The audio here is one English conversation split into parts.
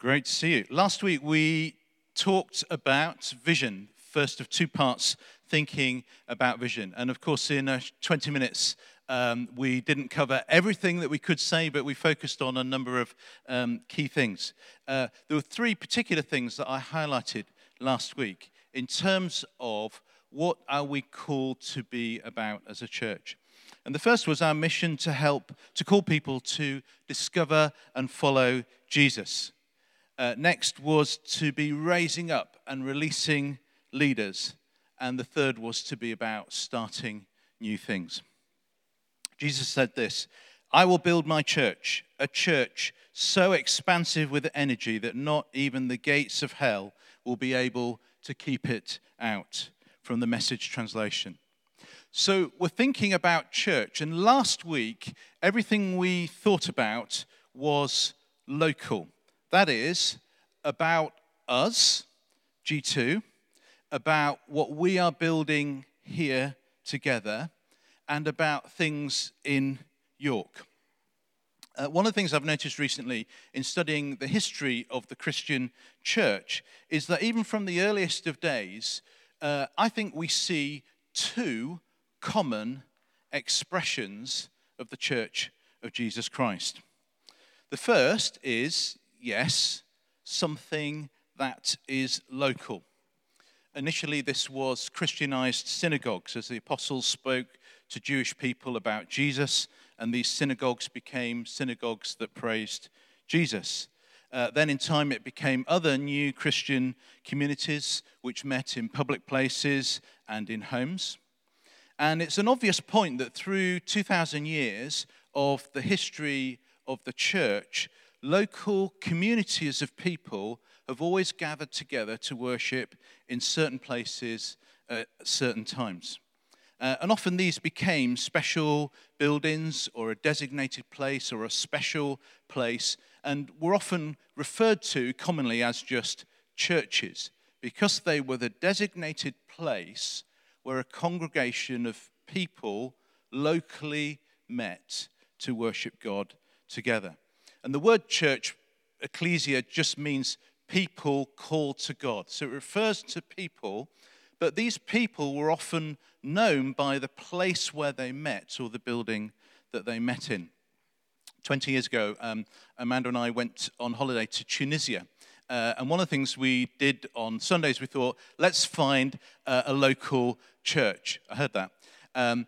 Great to see you. Last week we talked about vision, first of two parts, thinking about vision. And of course, in uh, 20 minutes, um, we didn't cover everything that we could say, but we focused on a number of um, key things. Uh, there were three particular things that I highlighted last week in terms of what are we called to be about as a church. And the first was our mission to help, to call people to discover and follow Jesus. Uh, next was to be raising up and releasing leaders. And the third was to be about starting new things. Jesus said this I will build my church, a church so expansive with energy that not even the gates of hell will be able to keep it out. From the message translation. So we're thinking about church, and last week, everything we thought about was local. That is, about us, G2, about what we are building here together, and about things in York. Uh, one of the things I've noticed recently in studying the history of the Christian church is that even from the earliest of days, uh, I think we see two common expressions of the church of Jesus Christ. The first is, yes, something that is local. Initially, this was Christianized synagogues as the apostles spoke to Jewish people about Jesus, and these synagogues became synagogues that praised Jesus. Uh, then, in time, it became other new Christian communities which met in public places and in homes. And it's an obvious point that through 2,000 years of the history of the church, local communities of people have always gathered together to worship in certain places at certain times. Uh, and often these became special buildings or a designated place or a special place, and were often referred to commonly as just churches because they were the designated place where a congregation of people locally met to worship God together. And the word church, ecclesia, just means people called to God. So it refers to people, but these people were often known by the place where they met or the building that they met in. 20 years ago, um, Amanda and I went on holiday to Tunisia. Uh, and one of the things we did on Sundays, we thought, let's find uh, a local church. I heard that. Um,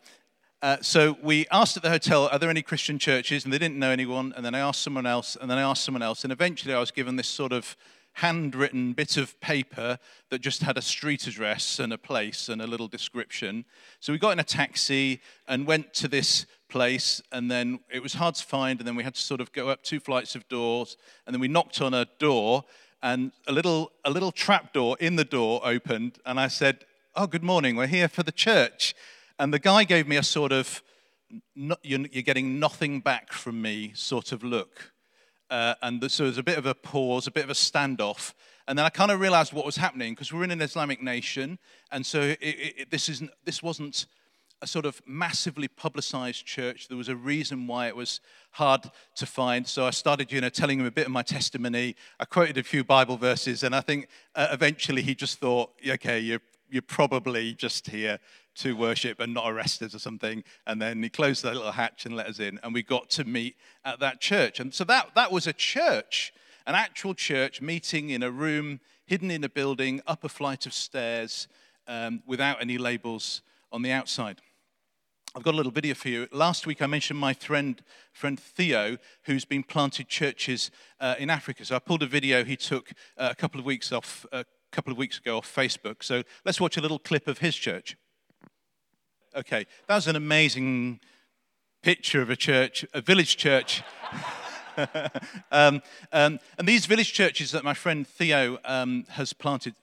uh, so we asked at the hotel, are there any Christian churches? And they didn't know anyone. And then I asked someone else, and then I asked someone else. And eventually I was given this sort of handwritten bit of paper that just had a street address and a place and a little description. So we got in a taxi and went to this place, and then it was hard to find. And then we had to sort of go up two flights of doors. And then we knocked on a door, and a little, a little trap door in the door opened. And I said, Oh, good morning, we're here for the church. And the guy gave me a sort of, you're getting nothing back from me sort of look. Uh, and so there was a bit of a pause, a bit of a standoff. And then I kind of realized what was happening because we're in an Islamic nation. And so it, it, this, isn't, this wasn't a sort of massively publicized church. There was a reason why it was hard to find. So I started, you know, telling him a bit of my testimony. I quoted a few Bible verses, and I think uh, eventually he just thought, okay, you're, you're probably just here to worship and not arrest us or something. And then he closed that little hatch and let us in, and we got to meet at that church. And so that, that was a church, an actual church meeting in a room hidden in a building, up a flight of stairs, um, without any labels on the outside. I've got a little video for you. Last week I mentioned my friend, friend Theo, who's been planted churches uh, in Africa. So I pulled a video he took uh, a couple of weeks off, a couple of weeks ago off Facebook. So let's watch a little clip of his church. Okay, that was an amazing picture of a church, a village church. um, um, and these village churches that my friend Theo um, has planted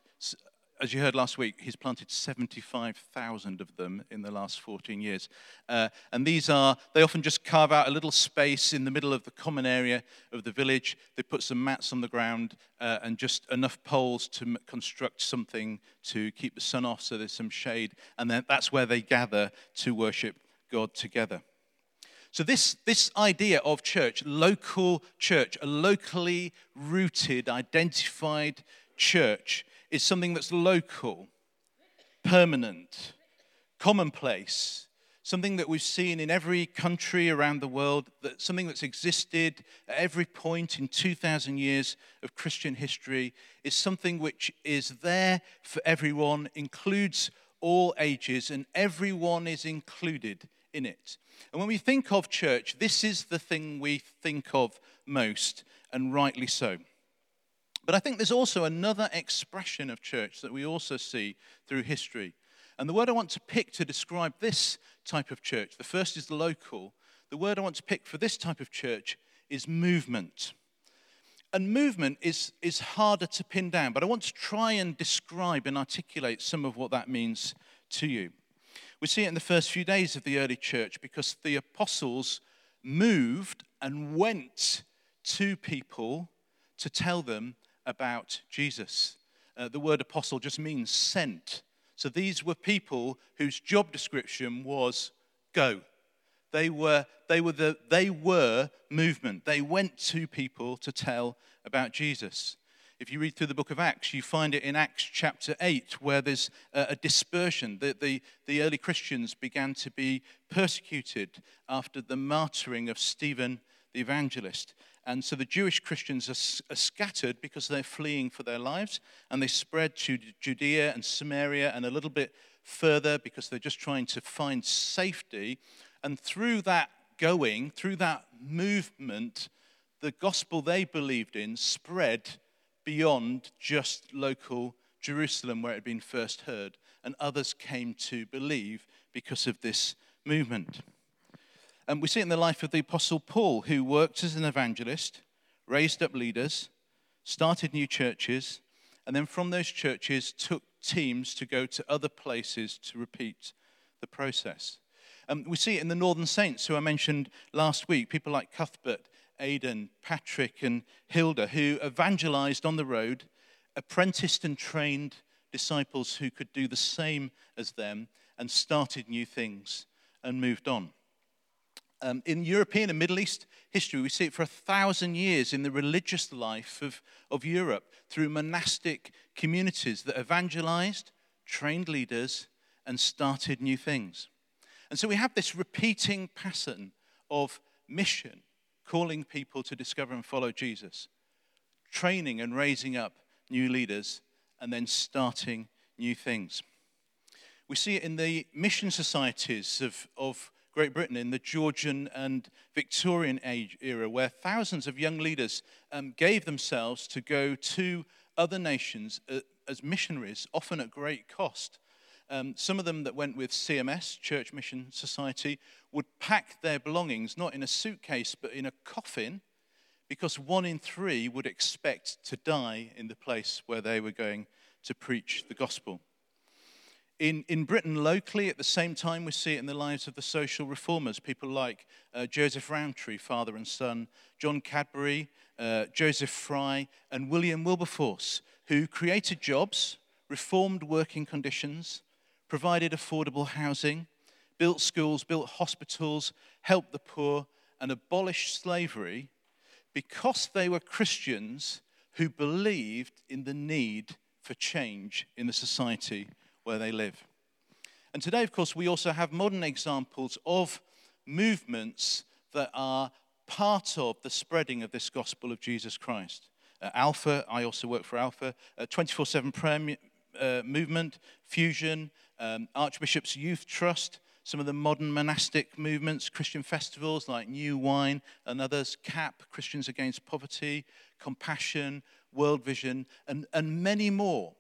as you heard last week, he's planted 75,000 of them in the last 14 years. Uh, and these are, they often just carve out a little space in the middle of the common area of the village. They put some mats on the ground uh, and just enough poles to m- construct something to keep the sun off so there's some shade. And then that's where they gather to worship God together. So, this, this idea of church, local church, a locally rooted, identified church, is something that's local, permanent, commonplace, something that we've seen in every country around the world, that something that's existed at every point in 2,000 years of Christian history, is something which is there for everyone, includes all ages, and everyone is included in it. And when we think of church, this is the thing we think of most, and rightly so. But I think there's also another expression of church that we also see through history. And the word I want to pick to describe this type of church, the first is the local. The word I want to pick for this type of church is movement. And movement is, is harder to pin down, but I want to try and describe and articulate some of what that means to you. We see it in the first few days of the early church because the apostles moved and went to people to tell them about Jesus. Uh, the word apostle just means sent. So these were people whose job description was go. They were, they were, the, they were movement. They went to people to tell about Jesus. If you read through the book of Acts, you find it in Acts chapter 8, where there's a, dispersion. The, the, the early Christians began to be persecuted after the martyring of Stephen the evangelist. And so the Jewish Christians are, are, scattered because they're fleeing for their lives, and they spread to Judea and Samaria and a little bit further because they're just trying to find safety. And through that going, through that movement, the gospel they believed in spread beyond just local Jerusalem where it had been first heard, and others came to believe because of this movement. And we see it in the life of the Apostle Paul, who worked as an evangelist, raised up leaders, started new churches, and then from those churches took teams to go to other places to repeat the process. Um, we see it in the Northern Saints, who I mentioned last week, people like Cuthbert Aidan, Patrick, and Hilda, who evangelized on the road, apprenticed and trained disciples who could do the same as them, and started new things and moved on. Um, in European and Middle East history, we see it for a thousand years in the religious life of, of Europe through monastic communities that evangelized, trained leaders, and started new things. And so we have this repeating pattern of mission calling people to discover and follow Jesus, training and raising up new leaders, and then starting new things. We see it in the mission societies of, of Great Britain in the Georgian and Victorian age era, where thousands of young leaders um, gave themselves to go to other nations uh, as missionaries, often at great cost. Um, some of them that went with CMS, Church Mission Society, would pack their belongings not in a suitcase but in a coffin because one in three would expect to die in the place where they were going to preach the gospel. In, in Britain, locally, at the same time, we see it in the lives of the social reformers, people like uh, Joseph Rowntree, father and son, John Cadbury, uh, Joseph Fry, and William Wilberforce, who created jobs, reformed working conditions, provided affordable housing, built schools, built hospitals, helped the poor, and abolished slavery because they were Christians who believed in the need for change in the society where they live. And today, of course, we also have modern examples of movements that are part of the spreading of this gospel of Jesus Christ. Uh, Alpha, I also work for Alpha, 24 7 prayer uh, movement, Fusion, um, Archbishop's Youth Trust, some of the modern monastic movements, Christian festivals like New Wine and others, CAP, Christians Against Poverty, Compassion, World Vision, and, and many more.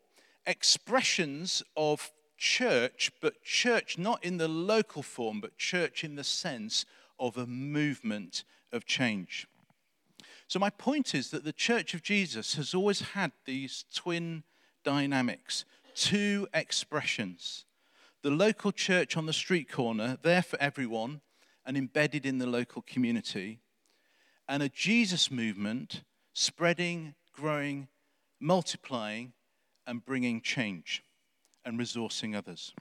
Expressions of church, but church not in the local form, but church in the sense of a movement of change. So, my point is that the Church of Jesus has always had these twin dynamics, two expressions. The local church on the street corner, there for everyone and embedded in the local community, and a Jesus movement spreading, growing, multiplying, and bringing change and resourcing others.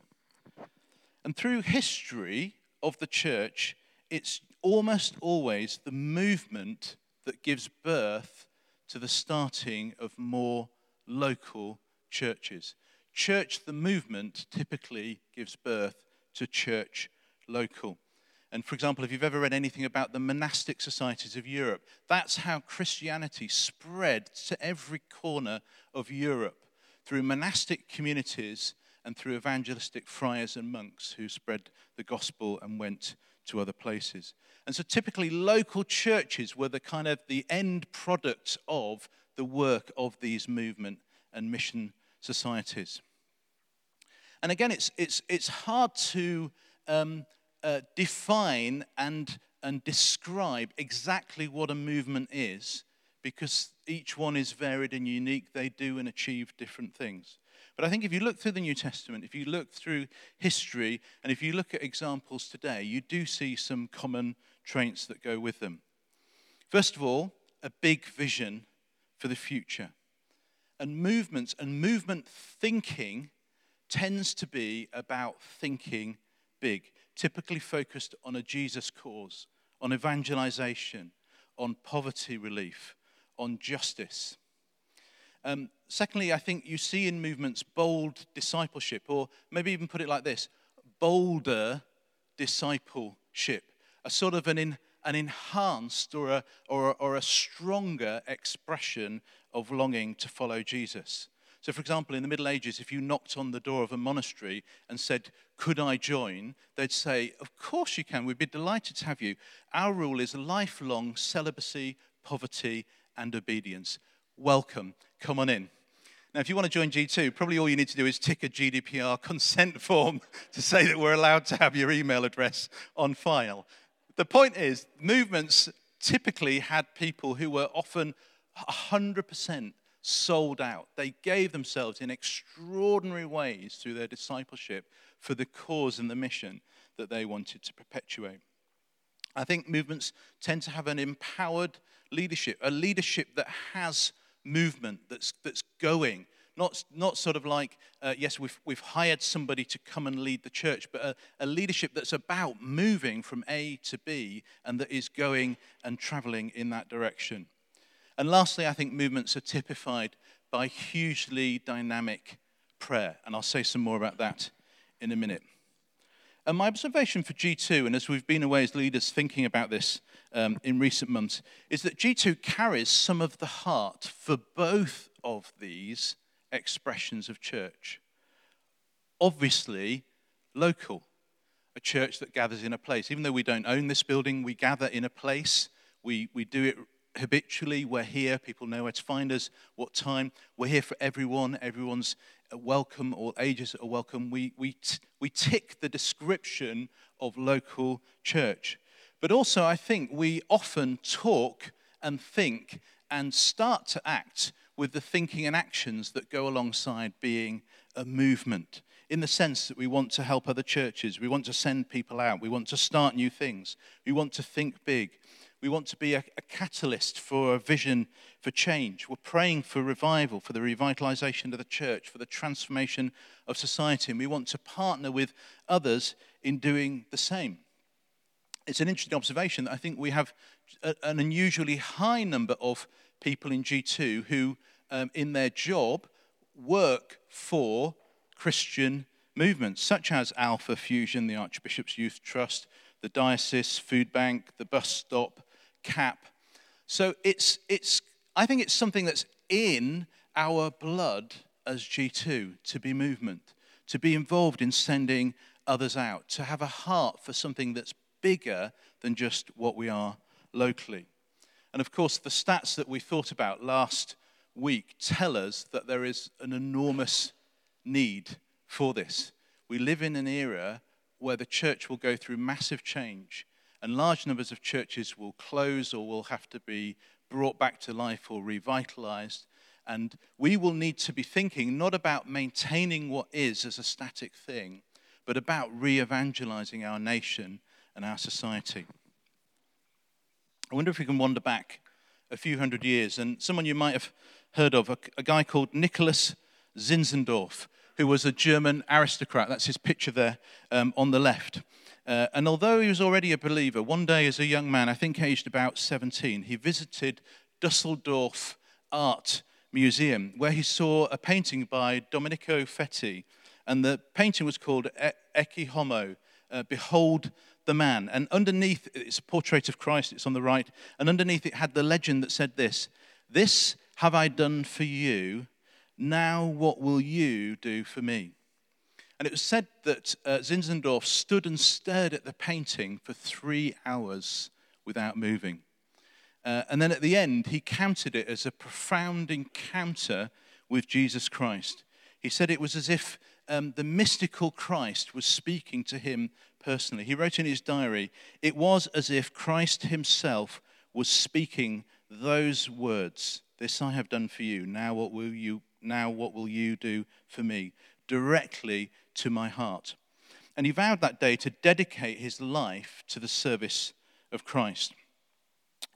And through history of the church, it's almost always the movement that gives birth to the starting of more local churches. Church, the movement, typically gives birth to church local. And for example, if you've ever read anything about the monastic societies of Europe, that's how Christianity spread to every corner of Europe through monastic communities and through evangelistic friars and monks who spread the gospel and went to other places. And so typically local churches were the kind of the end product of the work of these movement and mission societies. And again, it's, it's, it's hard to um, uh, define and, and describe exactly what a movement is because each one is varied and unique. They do and achieve different things. But I think if you look through the New Testament, if you look through history, and if you look at examples today, you do see some common traits that go with them. First of all, a big vision for the future. And movements and movement thinking tends to be about thinking big, typically focused on a Jesus cause, on evangelization, on poverty relief, on justice. Um, secondly, I think you see in movements bold discipleship, or maybe even put it like this bolder discipleship, a sort of an, in, an enhanced or a, or, a, or a stronger expression of longing to follow Jesus. So, for example, in the Middle Ages, if you knocked on the door of a monastery and said, Could I join? they'd say, Of course you can. We'd be delighted to have you. Our rule is lifelong celibacy, poverty, and obedience. Welcome. Come on in. Now, if you want to join G2, probably all you need to do is tick a GDPR consent form to say that we're allowed to have your email address on file. The point is, movements typically had people who were often 100% sold out. They gave themselves in extraordinary ways through their discipleship for the cause and the mission that they wanted to perpetuate. I think movements tend to have an empowered leadership, a leadership that has movement, that's, that's going. Not, not sort of like, uh, yes, we've, we've hired somebody to come and lead the church, but a, a leadership that's about moving from A to B and that is going and traveling in that direction. And lastly, I think movements are typified by hugely dynamic prayer. And I'll say some more about that in a minute. And my observation for G2, and as we've been away as leaders thinking about this um, in recent months, is that G2 carries some of the heart for both of these expressions of church. Obviously, local, a church that gathers in a place. Even though we don't own this building, we gather in a place. We, we do it habitually. We're here. People know where to find us, what time. We're here for everyone. Everyone's uh, welcome. All ages are welcome. We, we, t- we tick the description of local church. But also, I think we often talk and think and start to act with the thinking and actions that go alongside being a movement in the sense that we want to help other churches, we want to send people out, we want to start new things, we want to think big, we want to be a, a, catalyst for a vision for change. We're praying for revival, for the revitalization of the church, for the transformation of society, and we want to partner with others in doing the same. It's an interesting observation that I think we have a, an unusually high number of people in G2 who, um, in their job, work for Christian movements, such as Alpha Fusion, the Archbishop's Youth Trust, the Diocese Food Bank, the Bus Stop, CAP. So it's, it's, I think it's something that's in our blood as G2 to be movement, to be involved in sending others out, to have a heart for something that's bigger than just what we are locally. And of course, the stats that we thought about last week tell us that there is an enormous need for this. We live in an era where the church will go through massive change and large numbers of churches will close or will have to be brought back to life or revitalized. And we will need to be thinking not about maintaining what is as a static thing, but about re evangelizing our nation and our society. I wonder if we can wander back a few hundred years. And someone you might have heard of, a, a guy called Nicholas Zinzendorf, who was a German aristocrat. That's his picture there um, on the left. Uh, and although he was already a believer, one day as a young man, I think aged about 17, he visited Dusseldorf Art Museum, where he saw a painting by Domenico Fetti. And the painting was called Ecce Homo, uh, Behold the Man. And underneath, it's a portrait of Christ, it's on the right. And underneath it had the legend that said this This have I done for you. Now what will you do for me? And it was said that uh, Zinzendorf stood and stared at the painting for three hours without moving. Uh, and then at the end, he counted it as a profound encounter with Jesus Christ. He said it was as if um, the mystical Christ was speaking to him personally. He wrote in his diary, it was as if Christ himself was speaking those words This I have done for you. Now what will you, now what will you do for me? Directly to my heart. And he vowed that day to dedicate his life to the service of Christ.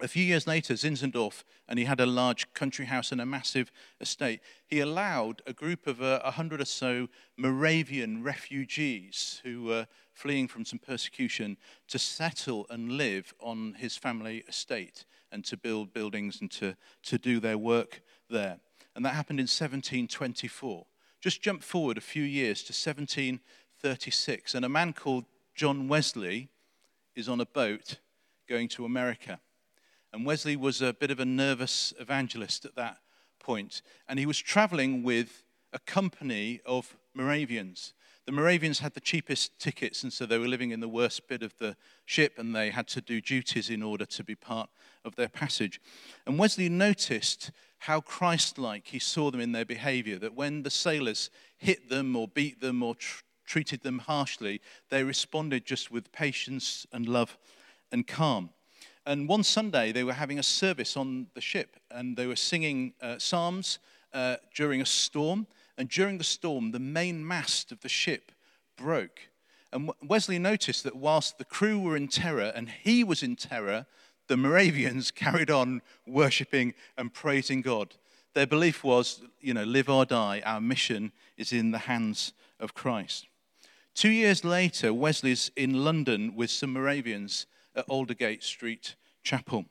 A few years later, Zinzendorf, and he had a large country house and a massive estate, he allowed a group of uh, a uh, hundred or so Moravian refugees who were fleeing from some persecution to settle and live on his family estate and to build buildings and to, to do their work there. And that happened in 1724. Just jump forward a few years to 1736, and a man called John Wesley is on a boat going to America. And Wesley was a bit of a nervous evangelist at that point, and he was traveling with a company of Moravians. The Moravians had the cheapest tickets, and so they were living in the worst bit of the ship, and they had to do duties in order to be part of their passage. And Wesley noticed how Christ like he saw them in their behavior, that when the sailors hit them or beat them or tr- treated them harshly, they responded just with patience and love and calm. And one Sunday, they were having a service on the ship and they were singing uh, psalms uh, during a storm. And during the storm, the main mast of the ship broke. And Wesley noticed that whilst the crew were in terror and he was in terror, the Moravians carried on worshipping and praising God. Their belief was, you know, live or die, our mission is in the hands of Christ. Two years later, Wesley's in London with some Moravians at Aldersgate Street Chapel.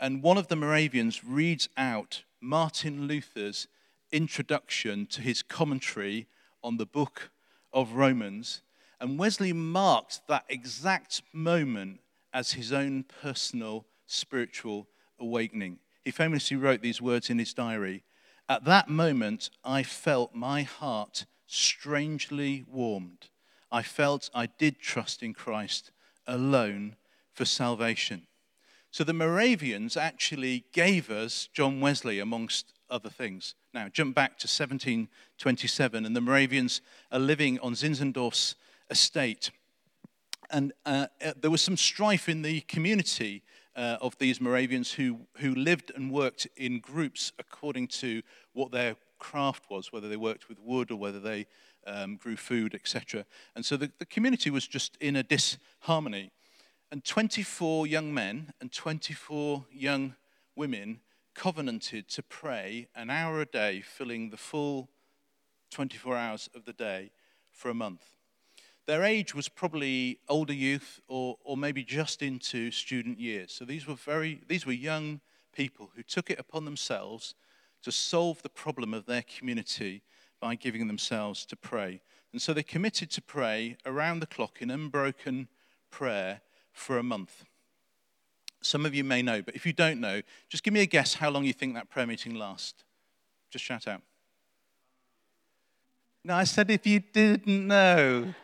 And one of the Moravians reads out Martin Luther's introduction to his commentary on the book of Romans. And Wesley marked that exact moment as his own personal spiritual awakening. He famously wrote these words in his diary At that moment, I felt my heart strangely warmed. I felt I did trust in Christ alone for salvation. So the Moravians actually gave us John Wesley, amongst other things. Now, jump back to 1727, and the Moravians are living on Zinzendorf's estate. And uh, uh there was some strife in the community uh, of these Moravians who, who lived and worked in groups according to what their craft was, whether they worked with wood or whether they um, grew food, etc. And so the, the community was just in a disharmony. And 24 young men and 24 young women covenanted to pray an hour a day, filling the full 24 hours of the day for a month. Their age was probably older youth or, or maybe just into student years. So these were very these were young people who took it upon themselves to solve the problem of their community by giving themselves to pray. And so they committed to pray around the clock in unbroken prayer for a month. Some of you may know, but if you don't know, just give me a guess how long you think that prayer meeting lasts. Just shout out. No, I said if you didn't know.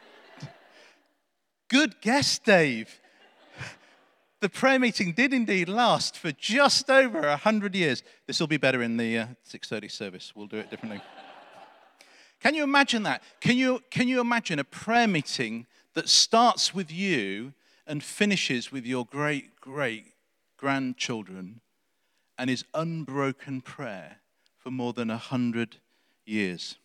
Good guess, Dave. The prayer meeting did indeed last for just over 100 years. This will be better in the uh, 6:30 service. We'll do it differently. can you imagine that? Can you, can you imagine a prayer meeting that starts with you and finishes with your great great grandchildren and is unbroken prayer for more than 100 years?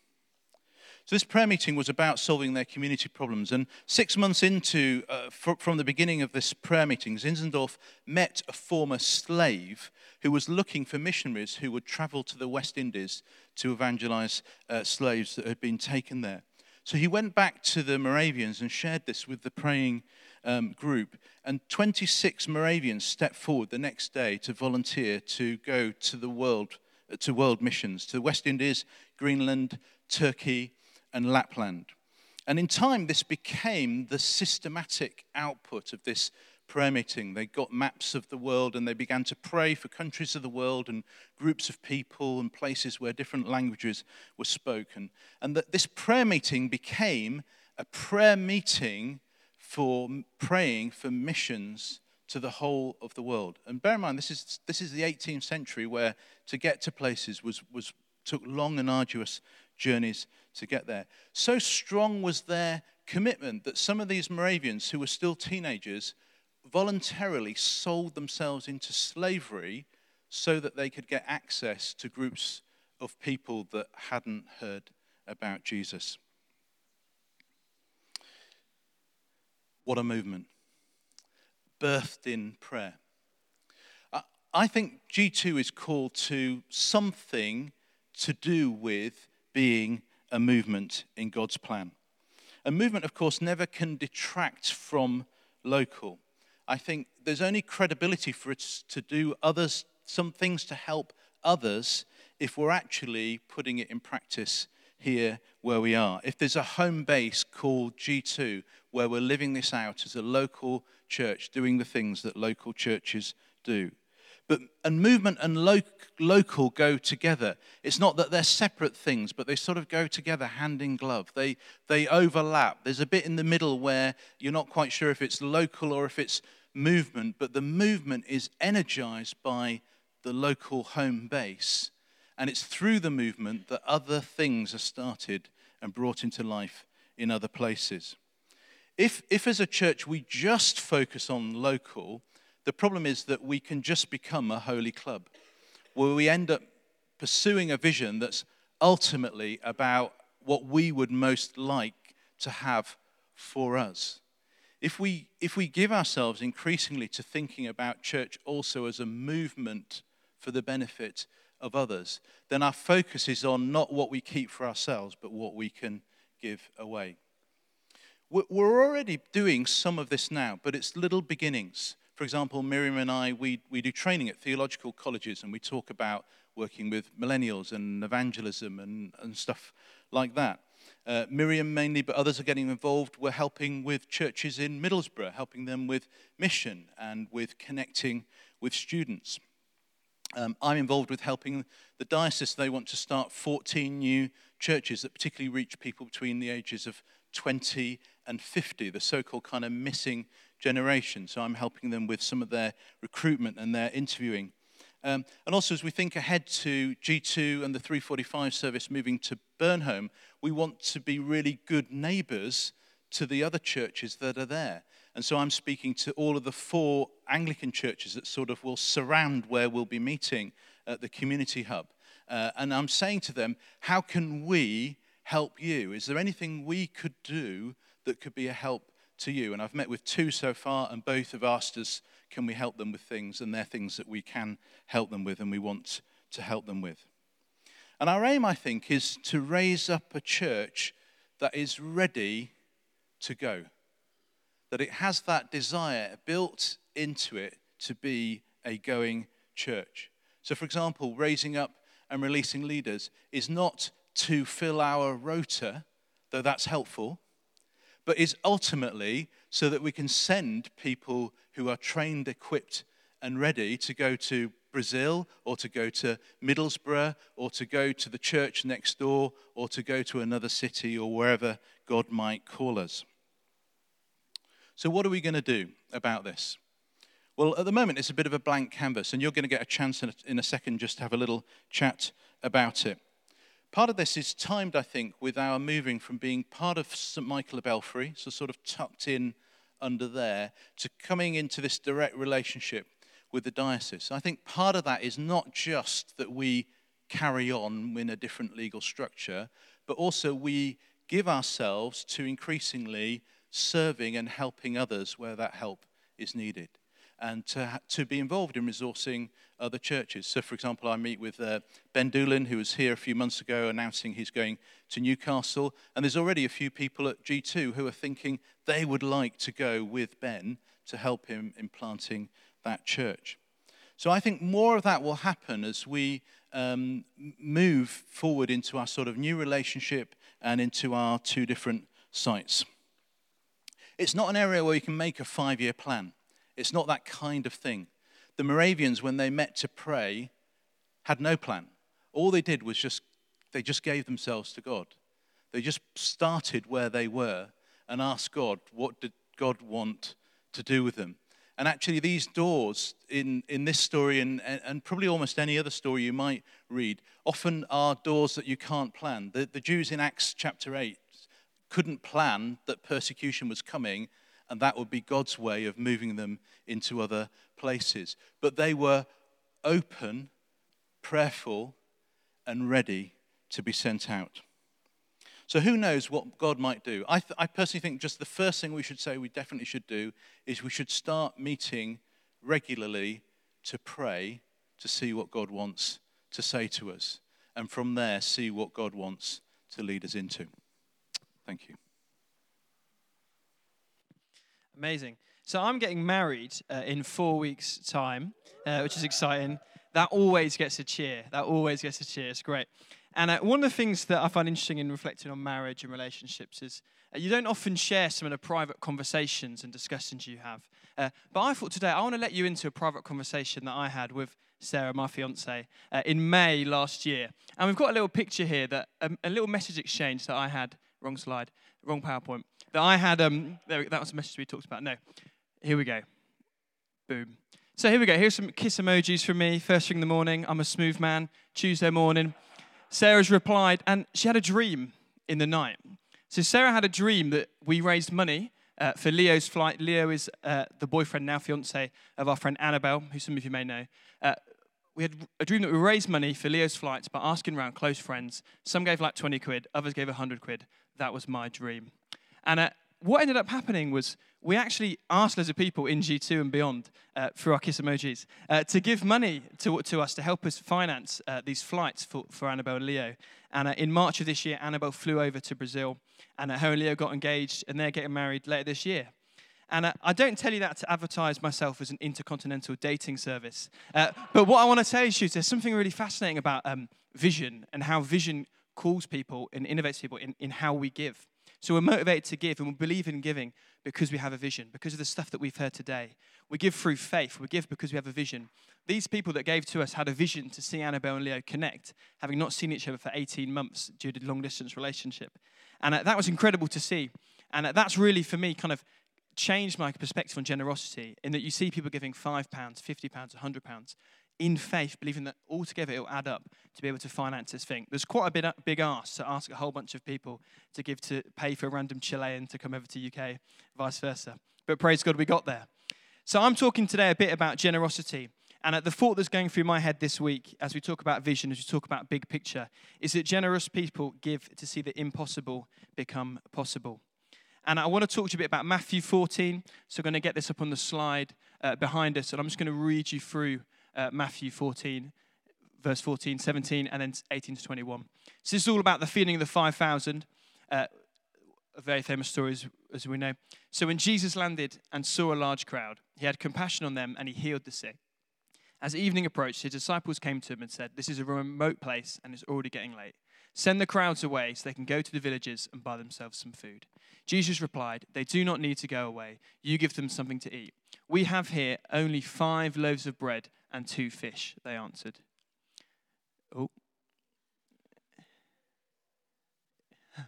So this prayer meeting was about solving their community problems. And six months into, uh, from the beginning of this prayer meeting, Zinzendorf met a former slave who was looking for missionaries who would travel to the West Indies to evangelize uh, slaves that had been taken there. So he went back to the Moravians and shared this with the praying um, group. And 26 Moravians stepped forward the next day to volunteer to go to the world, to world missions, to the West Indies, Greenland, Turkey, and Lapland. And in time, this became the systematic output of this prayer meeting. They got maps of the world and they began to pray for countries of the world and groups of people and places where different languages were spoken. And that this prayer meeting became a prayer meeting for praying for missions to the whole of the world. And bear in mind, this is, this is the 18th century where to get to places was, was, took long and arduous journeys to get there. So strong was their commitment that some of these Moravians, who were still teenagers, voluntarily sold themselves into slavery so that they could get access to groups of people that hadn't heard about Jesus. What a movement. Birthed in prayer. I think G2 is called to something to do with being a movement in God's plan. A movement, of course, never can detract from local. I think there's only credibility for it to do others, some things to help others, if we're actually putting it in practice here where we are. If there's a home base called G2 where we're living this out as a local church, doing the things that local churches do. But, and movement and lo- local go together. It's not that they're separate things, but they sort of go together hand in glove. They, they overlap. There's a bit in the middle where you're not quite sure if it's local or if it's movement, but the movement is energized by the local home base. And it's through the movement that other things are started and brought into life in other places. If, if as a church we just focus on local, the problem is that we can just become a holy club where we end up pursuing a vision that's ultimately about what we would most like to have for us. If we, if we give ourselves increasingly to thinking about church also as a movement for the benefit of others, then our focus is on not what we keep for ourselves, but what we can give away. We're already doing some of this now, but it's little beginnings. For example, Miriam and I, we, we do training at theological colleges and we talk about working with millennials and evangelism and, and stuff like that. Uh, Miriam mainly, but others are getting involved. We're helping with churches in Middlesbrough, helping them with mission and with connecting with students. Um, I'm involved with helping the diocese. They want to start 14 new churches that particularly reach people between the ages of 20 and 50, the so called kind of missing generation. So I'm helping them with some of their recruitment and their interviewing. Um, and also, as we think ahead to G2 and the 345 service moving to Burnholme, we want to be really good neighbours to the other churches that are there. And so I'm speaking to all of the four Anglican churches that sort of will surround where we'll be meeting at the community hub. Uh, and I'm saying to them, how can we help you? Is there anything we could do that could be a help to you. And I've met with two so far, and both have asked us, can we help them with things? And they're things that we can help them with and we want to help them with. And our aim, I think, is to raise up a church that is ready to go, that it has that desire built into it to be a going church. So, for example, raising up and releasing leaders is not to fill our rota, though that's helpful but is ultimately so that we can send people who are trained, equipped, and ready to go to Brazil or to go to Middlesbrough or to go to the church next door or to go to another city or wherever God might call us. So, what are we going to do about this? Well, at the moment, it's a bit of a blank canvas, and you're going to get a chance in a, second just to have a little chat about it. Part of this is timed, I think, with our moving from being part of St. Michael of Belfrey, so sort of tucked in under there, to coming into this direct relationship with the diocese. I think part of that is not just that we carry on in a different legal structure, but also we give ourselves to increasingly serving and helping others where that help is needed. And to, to be involved in resourcing other churches. So, for example, I meet with uh, Ben Doolin, who was here a few months ago announcing he's going to Newcastle. And there's already a few people at G2 who are thinking they would like to go with Ben to help him in planting that church. So I think more of that will happen as we um, move forward into our sort of new relationship and into our two different sites. It's not an area where you can make a five year plan. It's not that kind of thing. The Moravians, when they met to pray, had no plan. All they did was just, they just gave themselves to God. They just started where they were and asked God, what did God want to do with them? And actually, these doors in, in this story and, and probably almost any other story you might read often are doors that you can't plan. The, the Jews in Acts chapter 8 couldn't plan that persecution was coming, and that would be God's way of moving them into other places. But they were open, prayerful, and ready to be sent out. So, who knows what God might do? I, th- I, personally think just the first thing we should say we definitely should do is we should start meeting regularly to pray to see what God wants to say to us. And from there, see what God wants to lead us into. Thank you. Amazing. So, I'm getting married uh, in four weeks' time, uh, which is exciting. That always gets a cheer. That always gets a cheer. It's great. And uh, one of the things that I find interesting in reflecting on marriage and relationships is uh, you don't often share some of the private conversations and discussions you have. Uh, but I thought today I want to let you into a private conversation that I had with Sarah, my fiance, uh, in May last year. And we've got a little picture here that um, a little message exchange that I had. Wrong slide, wrong PowerPoint. That I had. Um, there, that was a message we talked about. No, here we go. Boom. So here we go. Here's some kiss emojis from me. First thing in the morning. I'm a smooth man. Tuesday morning. Sarah's replied, and she had a dream in the night. So Sarah had a dream that we raised money uh, for Leo's flight. Leo is uh, the boyfriend, now fiance, of our friend Annabelle, who some of you may know. Uh, we had a dream that we raised money for Leo's flights by asking around close friends. Some gave like 20 quid, others gave 100 quid. That was my dream. And uh, what ended up happening was we actually asked loads of people in G2 and beyond uh, through our kiss emojis uh, to give money to, to us to help us finance uh, these flights for, for Annabelle and Leo. And uh, in March of this year, Annabelle flew over to Brazil, and uh, her and Leo got engaged, and they're getting married later this year. And uh, I don't tell you that to advertise myself as an intercontinental dating service. but what I want to tell you is there's something really fascinating about um, vision and how vision calls people and innovates people in, in how we give. So we're motivated to give and we believe in giving because we have a vision, because of the stuff that we've heard today. We give through faith, we give because we have a vision. These people that gave to us had a vision to see Annabelle and Leo connect, having not seen each other for 18 months due to long distance relationship. And uh, that was incredible to see. And uh, that's really, for me, kind of changed my perspective on generosity in that you see people giving £5, £50, a £100 in faith, believing that altogether it'll add up to be able to finance this thing. There's quite a bit, big ask to ask a whole bunch of people to give to pay for a random Chilean to come over to UK, vice versa. But praise God, we got there. So I'm talking today a bit about generosity. And at the thought that's going through my head this week, as we talk about vision, as we talk about big picture, is that generous people give to see the impossible become possible. And I want to talk to you a bit about Matthew 14. So I'm going to get this up on the slide uh, behind us, and I'm just going to read you through uh, Matthew 14, verse 14, 17, and then 18 to 21. So this is all about the feeding of the 5,000. Uh, a very famous story, as, as we know. So when Jesus landed and saw a large crowd, he had compassion on them and he healed the sick. As evening approached, his disciples came to him and said, This is a remote place and it's already getting late. Send the crowds away so they can go to the villages and buy themselves some food. Jesus replied, They do not need to go away. You give them something to eat. We have here only five loaves of bread and two fish, they answered. Oh.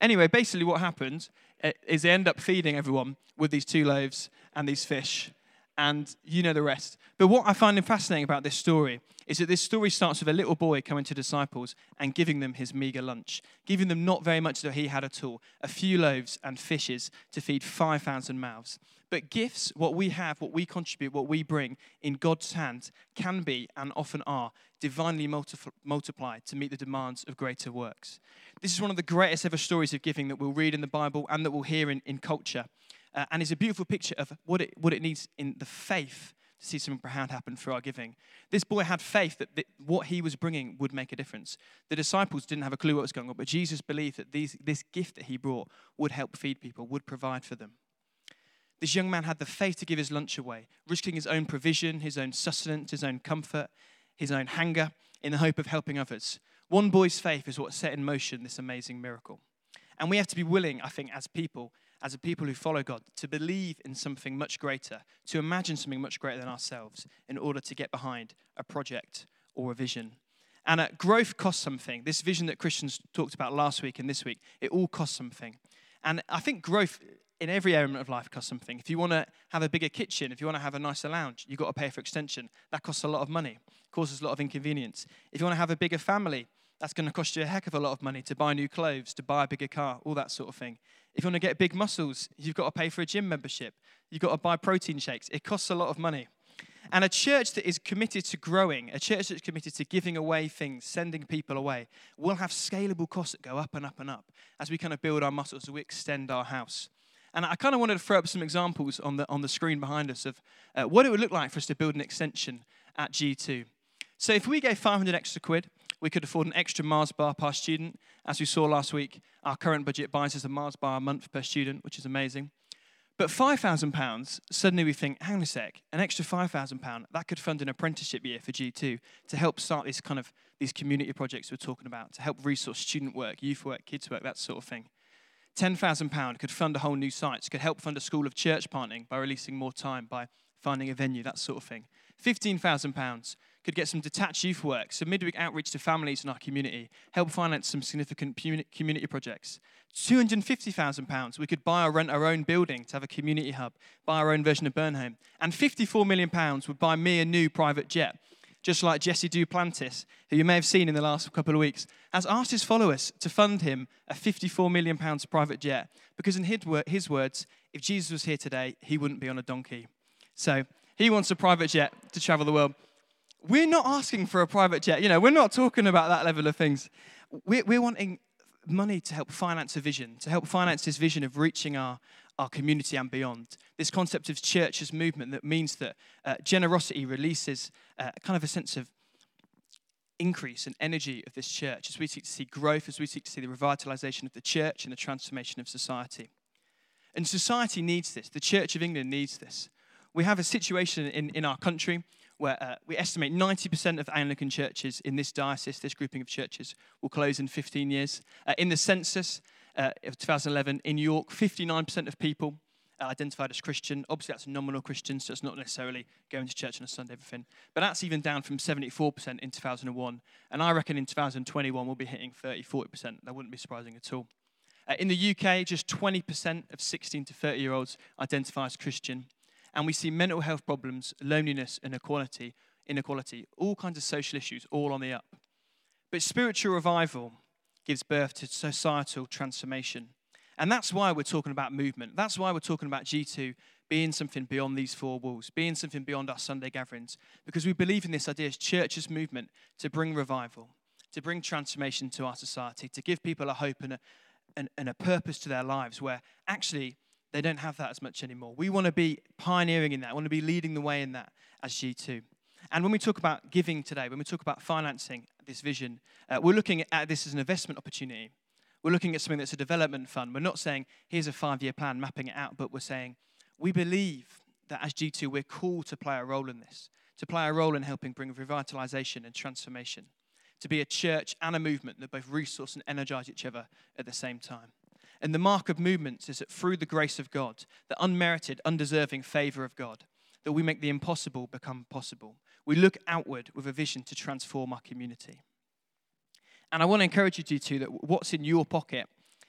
Anyway, basically, what happens eh, is they end up feeding everyone with these two loaves and these fish and you know the rest. But what I find fascinating about this story is that this story starts with a little boy coming to disciples and giving them his meager lunch, giving them not very much that he had at all, a few loaves and fishes to feed 5,000 mouths. But gifts, what we have, what we contribute, what we bring in God's hands, can be and often are divinely multiplied to meet the demands of greater works. This is one of the greatest ever stories of giving that we'll read in the Bible and that we'll hear in, in culture. Uh, and is a beautiful picture of what it, what it needs in the faith to see something profound happen through our giving. This boy had faith that, that what he was bringing would make a difference. The disciples didn't have a clue what was going on, but Jesus believed that these, this gift that he brought would help feed people, would provide for them. This young man had the faith to give his lunch away, risking his own provision, his own sustenance, his own comfort, his own hunger, in the hope of helping others. One boy's faith is what set in motion this amazing miracle. And we have to be willing, I think, as people, as a people who follow God, to believe in something much greater, to imagine something much greater than ourselves in order to get behind a project or a vision. And uh, growth costs something. This vision that Christians talked about last week and this week, it all costs something. And I think growth in every element of life costs something. If you want to have a bigger kitchen, if you want to have a nicer lounge, you've got to pay for extension. That costs a lot of money, causes a lot of inconvenience. If you want to have a bigger family, that's going to cost you a heck of a lot of money to buy new clothes, to buy a bigger car, all that sort of thing. If you want to get big muscles, you've got to pay for a gym membership. You've got to buy protein shakes. It costs a lot of money. And a church that is committed to growing, a church that's committed to giving away things, sending people away, will have scalable costs that go up and up and up as we kind of build our muscles, as we extend our house. And I kind of wanted to throw up some examples on the, on the screen behind us of uh, what it would look like for us to build an extension at G2. So if we gave 500 extra quid, we could afford an extra Mars bar per student. As we saw last week, our current budget buys us a Mars bar a month per student, which is amazing. But £5,000, suddenly we think, hang on a sec, an extra £5,000, that could fund an apprenticeship year for G2 to help start these kind of these community projects we're talking about, to help resource student work, youth work, kids work, that sort of thing. £10,000 could fund a whole new site, could help fund a school of church planting by releasing more time, by finding a venue, that sort of thing. £15,000 could get some detached youth work, some midweek outreach to families in our community, help finance some significant community projects. £250,000, we could buy or rent our own building to have a community hub, buy our own version of Burnholme. And £54 million would buy me a new private jet just like Jesse Duplantis, who you may have seen in the last couple of weeks, has asked his followers to fund him a £54 million private jet because, in his words, if Jesus was here today, he wouldn't be on a donkey. So he wants a private jet to travel the world. We're not asking for a private jet. You know, we're not talking about that level of things. We're, we're wanting money to help finance a vision, to help finance this vision of reaching our, our community and beyond. This concept of church as movement that means that uh, generosity releases uh, kind of a sense of increase and energy of this church as we seek to see growth, as we seek to see the revitalization of the church and the transformation of society. And society needs this. The Church of England needs this. We have a situation in, in our country where uh, we estimate 90% of Anglican churches in this diocese, this grouping of churches, will close in 15 years. Uh, in the census uh, of 2011 in York, 59% of people identified as Christian. Obviously, that's nominal Christian, so it's not necessarily going to church on a Sunday, everything. But that's even down from 74% in 2001. And I reckon in 2021 we'll be hitting 30, 40%. That wouldn't be surprising at all. Uh, in the UK, just 20% of 16 to 30 year olds identify as Christian. And we see mental health problems, loneliness, inequality, inequality, all kinds of social issues, all on the up. But spiritual revival gives birth to societal transformation. And that's why we're talking about movement. That's why we're talking about G2 being something beyond these four walls, being something beyond our Sunday gatherings, because we believe in this idea as church's movement to bring revival, to bring transformation to our society, to give people a hope and a, and, and a purpose to their lives where actually they don't have that as much anymore. We want to be pioneering in that, we want to be leading the way in that as G2. And when we talk about giving today, when we talk about financing this vision, uh, we're looking at this as an investment opportunity. We're looking at something that's a development fund. We're not saying, here's a five year plan, mapping it out, but we're saying, we believe that as G2, we're called to play a role in this, to play a role in helping bring revitalization and transformation, to be a church and a movement that both resource and energize each other at the same time. And the mark of movements is that through the grace of God, the unmerited, undeserving favor of God, that we make the impossible become possible. We look outward with a vision to transform our community. And I want to encourage you to, too, that what's in your pocket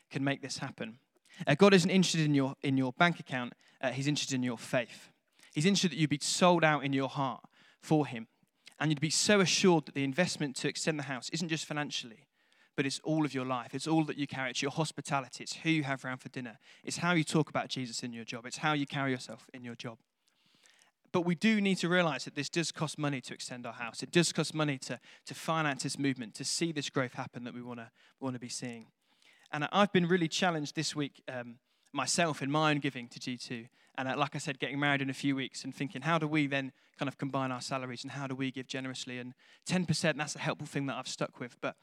can make this happen. Uh, God isn't interested in your, in your bank account, uh, He's interested in your faith. He's interested that you'd be sold out in your heart for Him. And you'd be so assured that the investment to extend the house isn't just financially, but it's all of your life. It's all that you carry. It's your hospitality. It's who you have around for dinner. It's how you talk about Jesus in your job. It's how you carry yourself in your job. But we do need to realize that this does cost money to extend our house. It does cost money to, to finance this movement, to see this growth happen that we want to want to be seeing. And I've been really challenged this week um, myself in my own giving to G2. And uh, like I said, getting married in a few weeks and thinking, how do we then kind of combine our salaries and how do we give generously? And 10%, that's a helpful thing that I've stuck with. But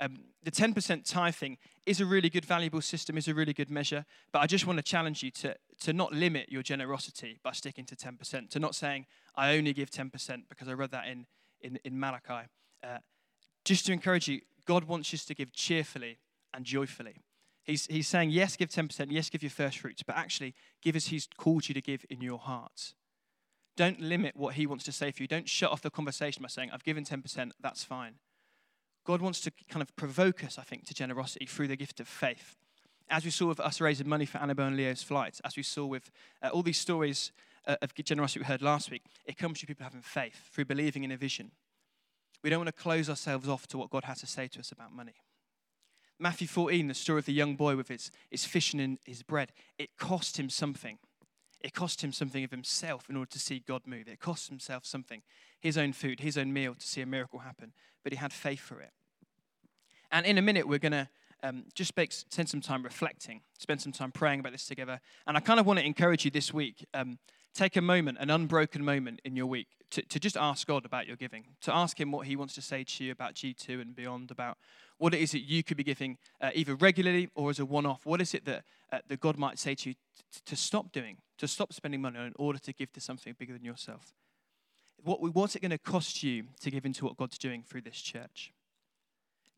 um, the 10% tithe thing is a really good, valuable system, is a really good measure. But I just want to challenge you to, to not limit your generosity by sticking to 10%, to not saying, I only give 10% because I read that in, in, in Malachi. Uh, just to encourage you, God wants us to give cheerfully and joyfully. He's, he's saying, yes, give 10%, yes, give your first fruits, but actually give as He's called you to give in your heart. Don't limit what He wants to say for you. Don't shut off the conversation by saying, I've given 10%, that's fine. God wants to kind of provoke us, I think, to generosity through the gift of faith. As we saw with us raising money for Annabelle and Leo's flights, as we saw with uh, all these stories uh, of generosity we heard last week, it comes through people having faith, through believing in a vision. We don't want to close ourselves off to what God has to say to us about money. Matthew 14, the story of the young boy with his, his fish and his bread, it cost him something. It cost him something of himself in order to see God move. It cost himself something, his own food, his own meal, to see a miracle happen. But he had faith for it. And in a minute, we're going to um, just spend some time reflecting, spend some time praying about this together. And I kind of want to encourage you this week um, take a moment, an unbroken moment in your week, to, to just ask God about your giving, to ask Him what He wants to say to you about G2 and beyond, about what it is that you could be giving uh, either regularly or as a one off. What is it that, uh, that God might say to you t- to stop doing, to stop spending money in order to give to something bigger than yourself? What, what's it going to cost you to give into what God's doing through this church?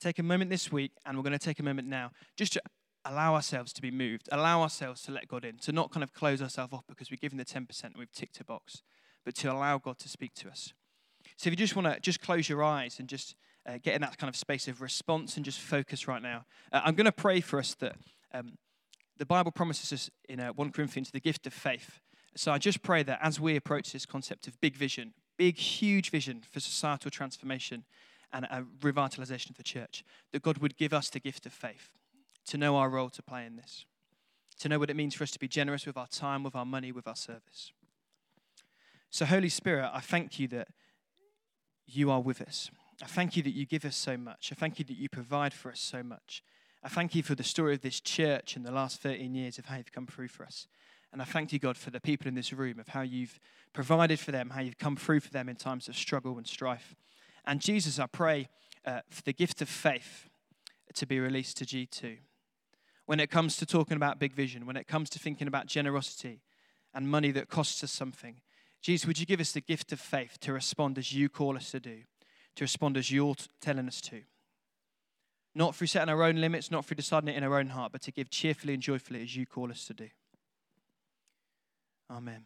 Take a moment this week, and we're going to take a moment now just to allow ourselves to be moved, allow ourselves to let God in, to not kind of close ourselves off because we've given the 10% and we've ticked a box, but to allow God to speak to us. So if you just want to just close your eyes and just uh, get in that kind of space of response and just focus right now, uh, I'm going to pray for us that um, the Bible promises us in uh, 1 Corinthians the gift of faith. So I just pray that as we approach this concept of big vision, big, huge vision for societal transformation and a revitalization of the church, that God would give us the gift of faith to know our role to play in this, to know what it means for us to be generous with our time, with our money, with our service. So, Holy Spirit, I thank you that you are with us. I thank you that you give us so much. I thank you that you provide for us so much. I thank you for the story of this church in the last 13 years of how you've come through for us. And I thank you, God, for the people in this room, of how you've provided for them, how you've come through for them in times of struggle and strife. And Jesus, I pray uh, for the gift of faith to be released to G2 when it comes to talking about big vision, when it comes to thinking about generosity and money that costs us something. Jesus, would you give us the gift of faith to respond as you call us to do, to respond as you're telling us to? Not through setting our own limits, not through deciding it in our own heart, but to give cheerfully and joyfully as you call us to do. Amen.